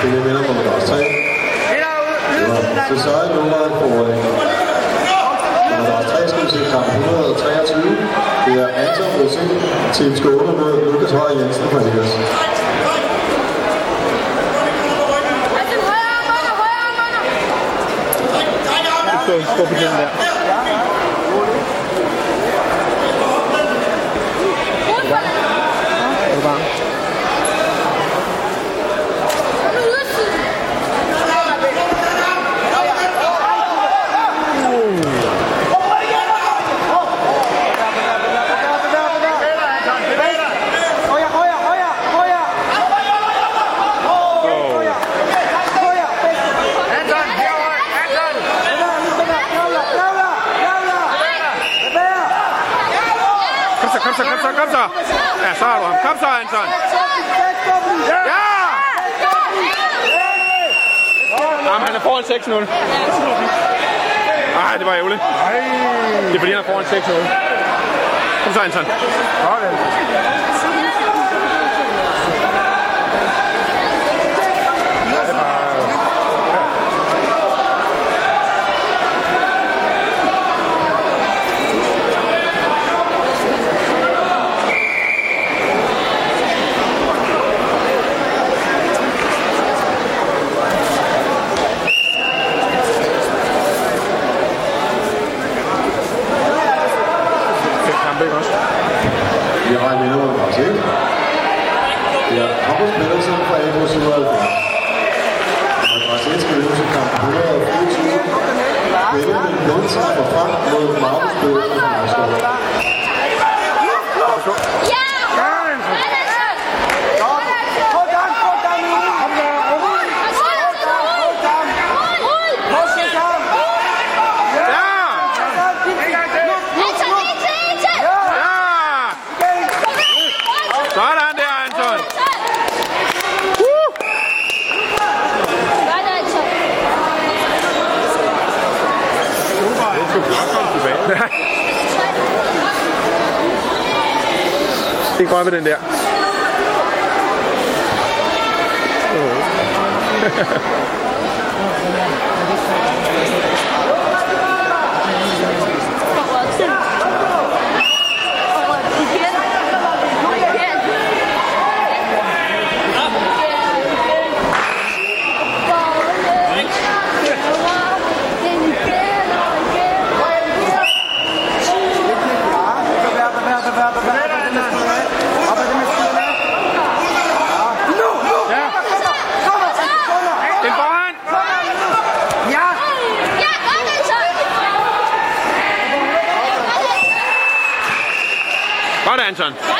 spille vinder nummer 3. Det er Cesar nummeret på nummer 3 skulle til kamp 123. Det er Anton Rosin, Team Skåne mod Lukas Høj Jensen fra Ligas. Gå stop den der. Så, kom så, kom så. Ja, så har du ham. Kom så, Anton. Ja! Jamen, han er foran 6-0. Nej, det var ærgerligt. Det er fordi, han er foran 6-0. Kom så, Anton. Fem Det er Pedersen fra AB 77. Og pause 1 kamp 124. Benjamin Lundsen fra Frank mod Markus Pedersen fra Marskov. Ja! Ja! Sådan der, Anton. Uh! Det er flot, kom tilbage. Det er godt med den der. Ja! Anton.